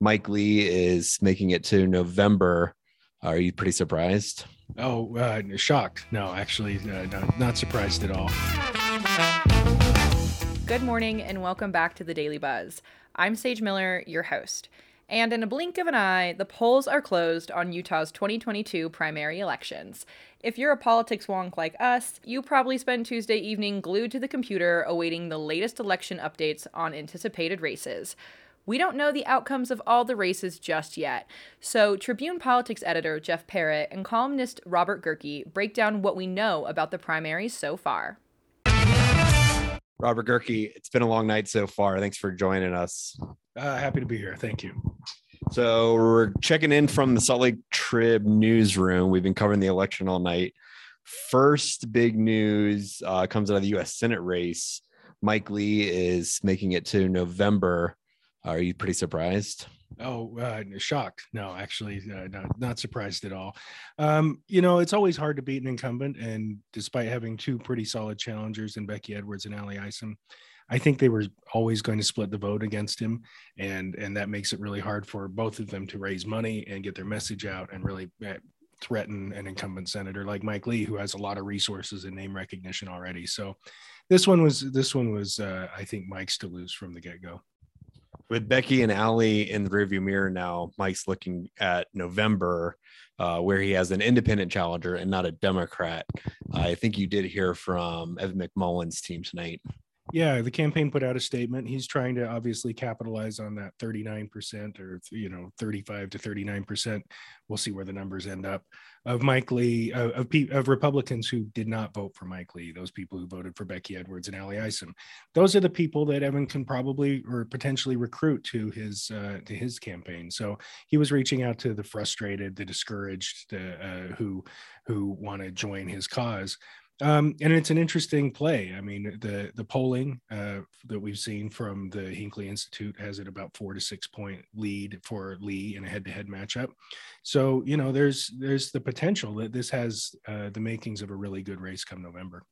Mike Lee is making it to November. Are you pretty surprised? Oh, uh, shocked. No, actually, uh, no, not surprised at all. Good morning and welcome back to the Daily Buzz. I'm Sage Miller, your host. And in a blink of an eye, the polls are closed on Utah's 2022 primary elections. If you're a politics wonk like us, you probably spend Tuesday evening glued to the computer awaiting the latest election updates on anticipated races. We don't know the outcomes of all the races just yet, so Tribune politics editor Jeff Parrott and columnist Robert Gehrke break down what we know about the primaries so far. Robert Gehrke, it's been a long night so far. Thanks for joining us. Uh, happy to be here. Thank you. So we're checking in from the Salt Lake Trib newsroom. We've been covering the election all night. First big news uh, comes out of the U.S. Senate race. Mike Lee is making it to November. Are you pretty surprised? Oh, uh, shocked. No, actually, uh, not, not surprised at all. Um, you know, it's always hard to beat an incumbent. And despite having two pretty solid challengers in Becky Edwards and Ally Isom, I think they were always going to split the vote against him. And, and that makes it really hard for both of them to raise money and get their message out and really uh, threaten an incumbent senator like Mike Lee, who has a lot of resources and name recognition already. So this one was, this one was, uh, I think Mike's to lose from the get go with Becky and Ally in the rearview mirror now, Mike's looking at November, uh, where he has an independent challenger and not a Democrat. I think you did hear from Evan McMullin's team tonight. Yeah, the campaign put out a statement. He's trying to obviously capitalize on that 39% or, you know, 35 to 39%. We'll see where the numbers end up of Mike Lee, of, of Republicans who did not vote for Mike Lee, those people who voted for Becky Edwards and Ally Isom. Those are the people that Evan can probably or potentially recruit to his uh, to his campaign. So he was reaching out to the frustrated, the discouraged, the, uh, who who want to join his cause. Um, and it's an interesting play. I mean, the the polling uh, that we've seen from the Hinckley Institute has it about four to six point lead for Lee in a head to head matchup. So you know, there's there's the potential that this has uh, the makings of a really good race come November.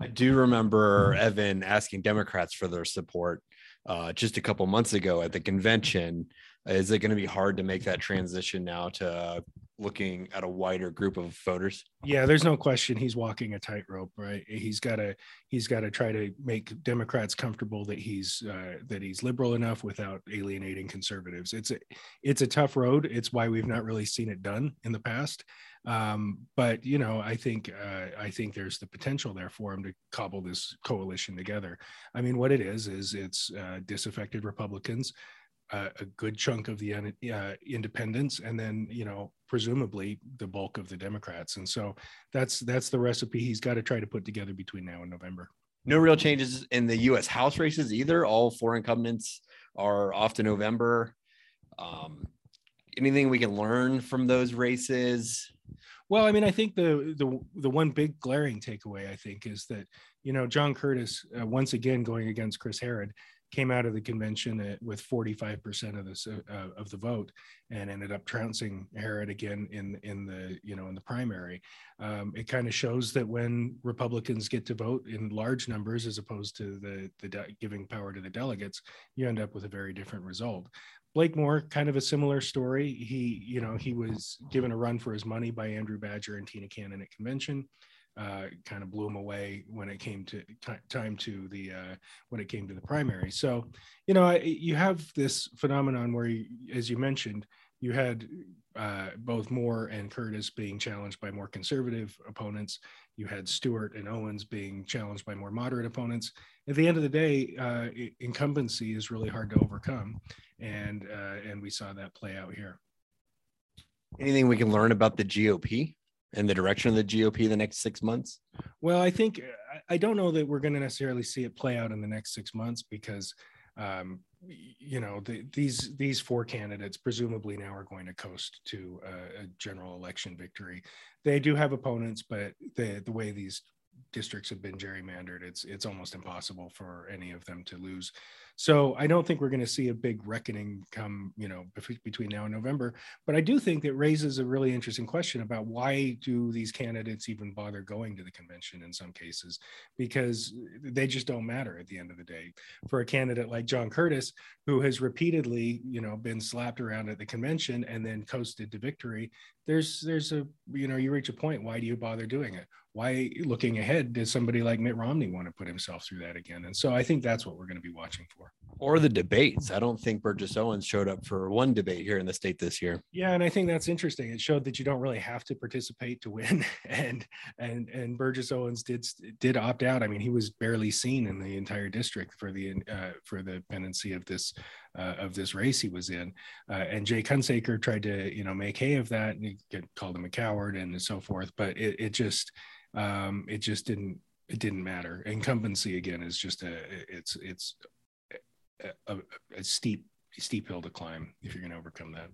I do remember Evan asking Democrats for their support uh, just a couple months ago at the convention. Is it going to be hard to make that transition now to looking at a wider group of voters? Yeah, there's no question he's walking a tightrope, right? He's got to he's got to try to make Democrats comfortable that he's uh, that he's liberal enough without alienating conservatives. It's a it's a tough road. It's why we've not really seen it done in the past. Um, but you know, I think uh, I think there's the potential there for him to cobble this coalition together. I mean, what it is is it's uh, disaffected Republicans a, a good chunk of the uh, independents, and then you know presumably the bulk of the Democrats. And so that's that's the recipe he's got to try to put together between now and November. No real changes in the U.S. House races either. All four incumbents are off to November. Um, anything we can learn from those races? Well, I mean, I think the the the one big glaring takeaway I think is that you know John Curtis uh, once again going against Chris Herrod came out of the convention at, with 45% of the uh, of the vote and ended up trouncing Herrod again in in the you know in the primary. Um, it kind of shows that when Republicans get to vote in large numbers as opposed to the the de- giving power to the delegates, you end up with a very different result. Blake Moore, kind of a similar story. He, you know, he was given a run for his money by Andrew Badger and Tina Cannon at convention uh, kind of blew him away when it came to t- time to the uh, when it came to the primary. So, you know, I, you have this phenomenon where, you, as you mentioned, you had uh, both Moore and Curtis being challenged by more conservative opponents. You had Stewart and Owens being challenged by more moderate opponents. At the end of the day, uh, incumbency is really hard to overcome, and uh, and we saw that play out here. Anything we can learn about the GOP? And the direction of the GOP the next six months? Well, I think I don't know that we're going to necessarily see it play out in the next six months because, um, you know, the, these these four candidates presumably now are going to coast to a, a general election victory. They do have opponents, but the the way these districts have been gerrymandered, it's it's almost impossible for any of them to lose. So I don't think we're going to see a big reckoning come, you know, between now and November. But I do think that raises a really interesting question about why do these candidates even bother going to the convention in some cases? Because they just don't matter at the end of the day. For a candidate like John Curtis, who has repeatedly, you know, been slapped around at the convention and then coasted to victory, there's there's a you know you reach a point. Why do you bother doing it? why looking ahead does somebody like Mitt Romney want to put himself through that again? And so I think that's what we're going to be watching for. Or the debates. I don't think Burgess Owens showed up for one debate here in the state this year. Yeah, and I think that's interesting. It showed that you don't really have to participate to win. And and and Burgess Owens did did opt out. I mean, he was barely seen in the entire district for the uh, for the pendency of this uh, of this race he was in. Uh, and Jake Hunsaker tried to you know make hay of that, and called him a coward and so forth. But it, it just um, it just didn't it didn't matter. Incumbency again is just a it's it's a, a, a steep steep hill to climb if you're going to overcome that.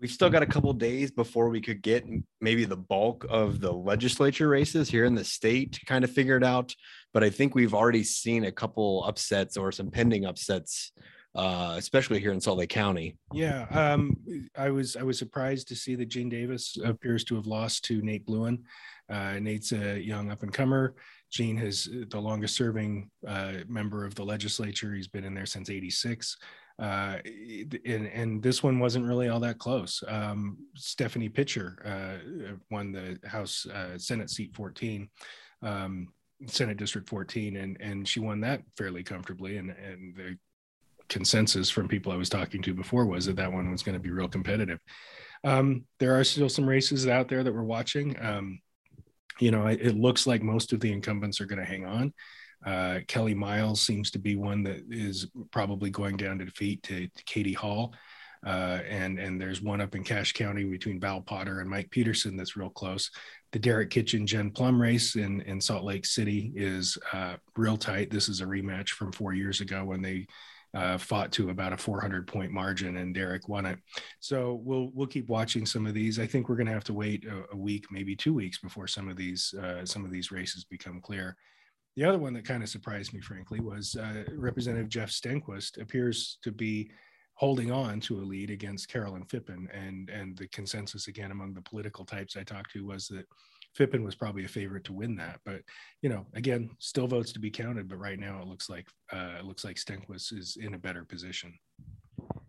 We've still got a couple days before we could get maybe the bulk of the legislature races here in the state kind of figured out. But I think we've already seen a couple upsets or some pending upsets uh, especially here in Salt Lake County. Yeah, um, I was I was surprised to see that Gene Davis appears to have lost to Nate Blouin. Uh, Nate's a young up and comer. Gene has uh, the longest serving uh, member of the legislature. He's been in there since '86. Uh, and, and, this one wasn't really all that close. Um, Stephanie Pitcher uh, won the House uh, Senate seat 14, um, Senate District 14, and and she won that fairly comfortably. And and the consensus from people I was talking to before was that that one was going to be real competitive. Um, there are still some races out there that we're watching. Um, you know, it, looks like most of the incumbents are going to hang on. Uh, Kelly Miles seems to be one that is probably going down to defeat to, to Katy Hall. Uh, and and there's one up in Cache County between Val Potter and Mike Peterson that's real close. The Derek Kitchen Jen Plumb race in in Salt Lake City is uh, real tight. This is a rematch from four years ago when they uh, fought to about a 400 point margin, and Derek won it. So we'll we'll keep watching some of these. I think we're going to have to wait a, a, week, maybe two weeks, before some of these uh, some of these races become clear. The other one that kind of surprised me, frankly, was uh, Representative Jeff Stenquist appears to be holding on to a lead against Carolyn Phippen, and and the consensus again among the political types I talked to was that Phippen was probably a favorite to win that, but you know, again, still votes to be counted. But right now, it looks like uh, it looks like Stenquist is in a better position.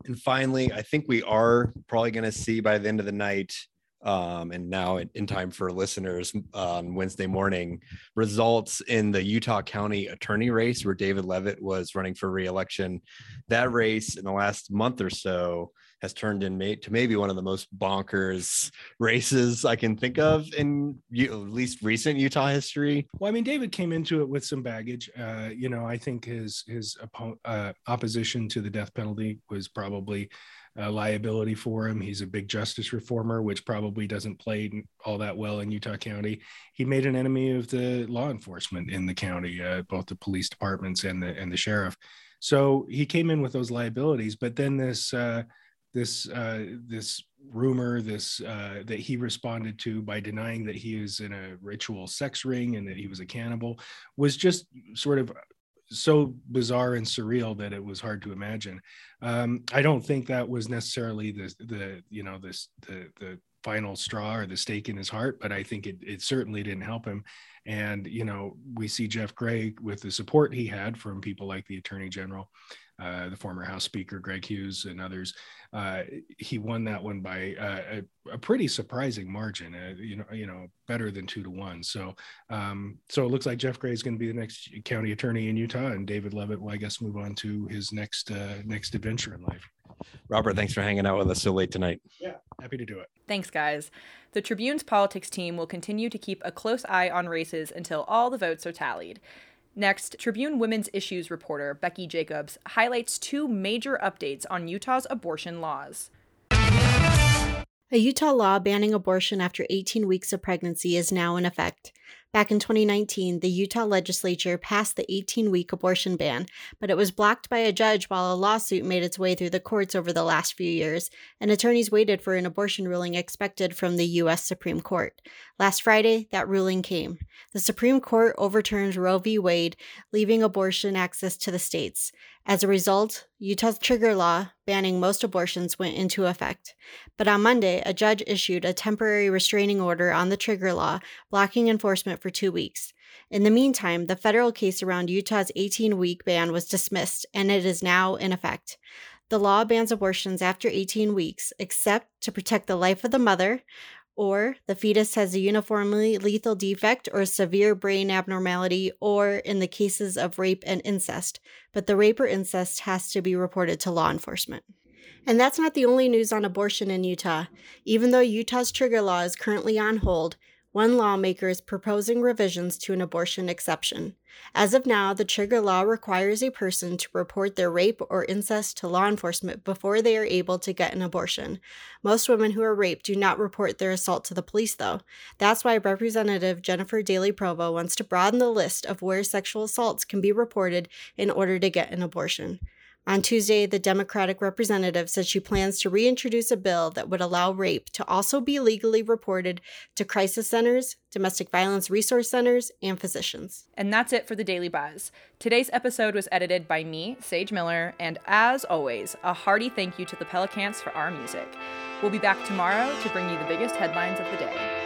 And finally, I think we are probably going to see by the end of the night, um, and now in time for listeners on Wednesday morning, results in the Utah County attorney race where David Leavitt was running for reelection. That race in the last month or so has turned in may, to maybe one of the most bonkers races I can think of in at least recent Utah history. Well, I mean, David came into it with some baggage. Uh, you know, I think his his oppo- uh, opposition to the death penalty was probably a liability for him. He's a big justice reformer, which probably doesn't play all that well in Utah County. He made an enemy of the law enforcement in the county, uh, both the police departments and the and the sheriff. So he came in with those liabilities, but then this uh, this uh, this rumor this uh, that he responded to by denying that he was in a ritual sex ring and that he was a cannibal was just sort of so bizarre and surreal that it was hard to imagine. Um, I don't think that was necessarily the the you know this the the final straw or the stake in his heart, but I think it it certainly didn't help him. And you know we see Jeff Gray with the support he had from people like the Attorney General uh, the former House Speaker Greg Hughes and others. Uh, he won that one by uh, a, a, pretty surprising margin. Uh, you know, you know, better than two to one. So, um, so it looks like Jeff Gray is going to be the next county attorney in Utah, and David Leavitt will, I guess, move on to his next uh, next adventure in life. Robert, thanks for hanging out with us so late tonight. Yeah, happy to do it. Thanks, guys. The Tribune's politics team will continue to keep a close eye on races until all the votes are tallied. Next, Tribune Women's Issues reporter Becky Jacobs highlights two major updates on Utah's abortion laws. A Utah law banning abortion after 18 weeks of pregnancy is now in effect. Back in 2019, the Utah legislature passed the 18 week abortion ban, but it was blocked by a judge while a lawsuit made its way through the courts over the last few years, and attorneys waited for an abortion ruling expected from the U.S. Supreme Court. Last Friday, that ruling came. The Supreme Court overturned Roe v. Wade, leaving abortion access to the states. As a result, Utah's trigger law banning most abortions went into effect. But on Monday, a judge issued a temporary restraining order on the trigger law, blocking enforcement for two weeks. In the meantime, the federal case around Utah's 18 week ban was dismissed, and it is now in effect. The law bans abortions after 18 weeks, except to protect the life of the mother, or the fetus has a uniformly lethal defect or severe brain abnormality, or in the cases of rape and incest. But the rape or incest has to be reported to law enforcement. And that's not the only news on abortion in Utah. Even though Utah's trigger law is currently on hold, one lawmaker is proposing revisions to an abortion exception. As of now, the trigger law requires a person to report their rape or incest to law enforcement before they are able to get an abortion. Most women who are raped do not report their assault to the police, though. That's why Representative Jennifer Dailey Provo wants to broaden the list of where sexual assaults can be reported in order to get an abortion. On Tuesday, the Democratic representative said she plans to reintroduce a bill that would allow rape to also be legally reported to crisis centers, domestic violence resource centers, and physicians. And that's it for the Daily Buzz. Today's episode was edited by me, Sage Miller, and as always, a hearty thank you to the Pelicans for our music. We'll be back tomorrow to bring you the biggest headlines of the day.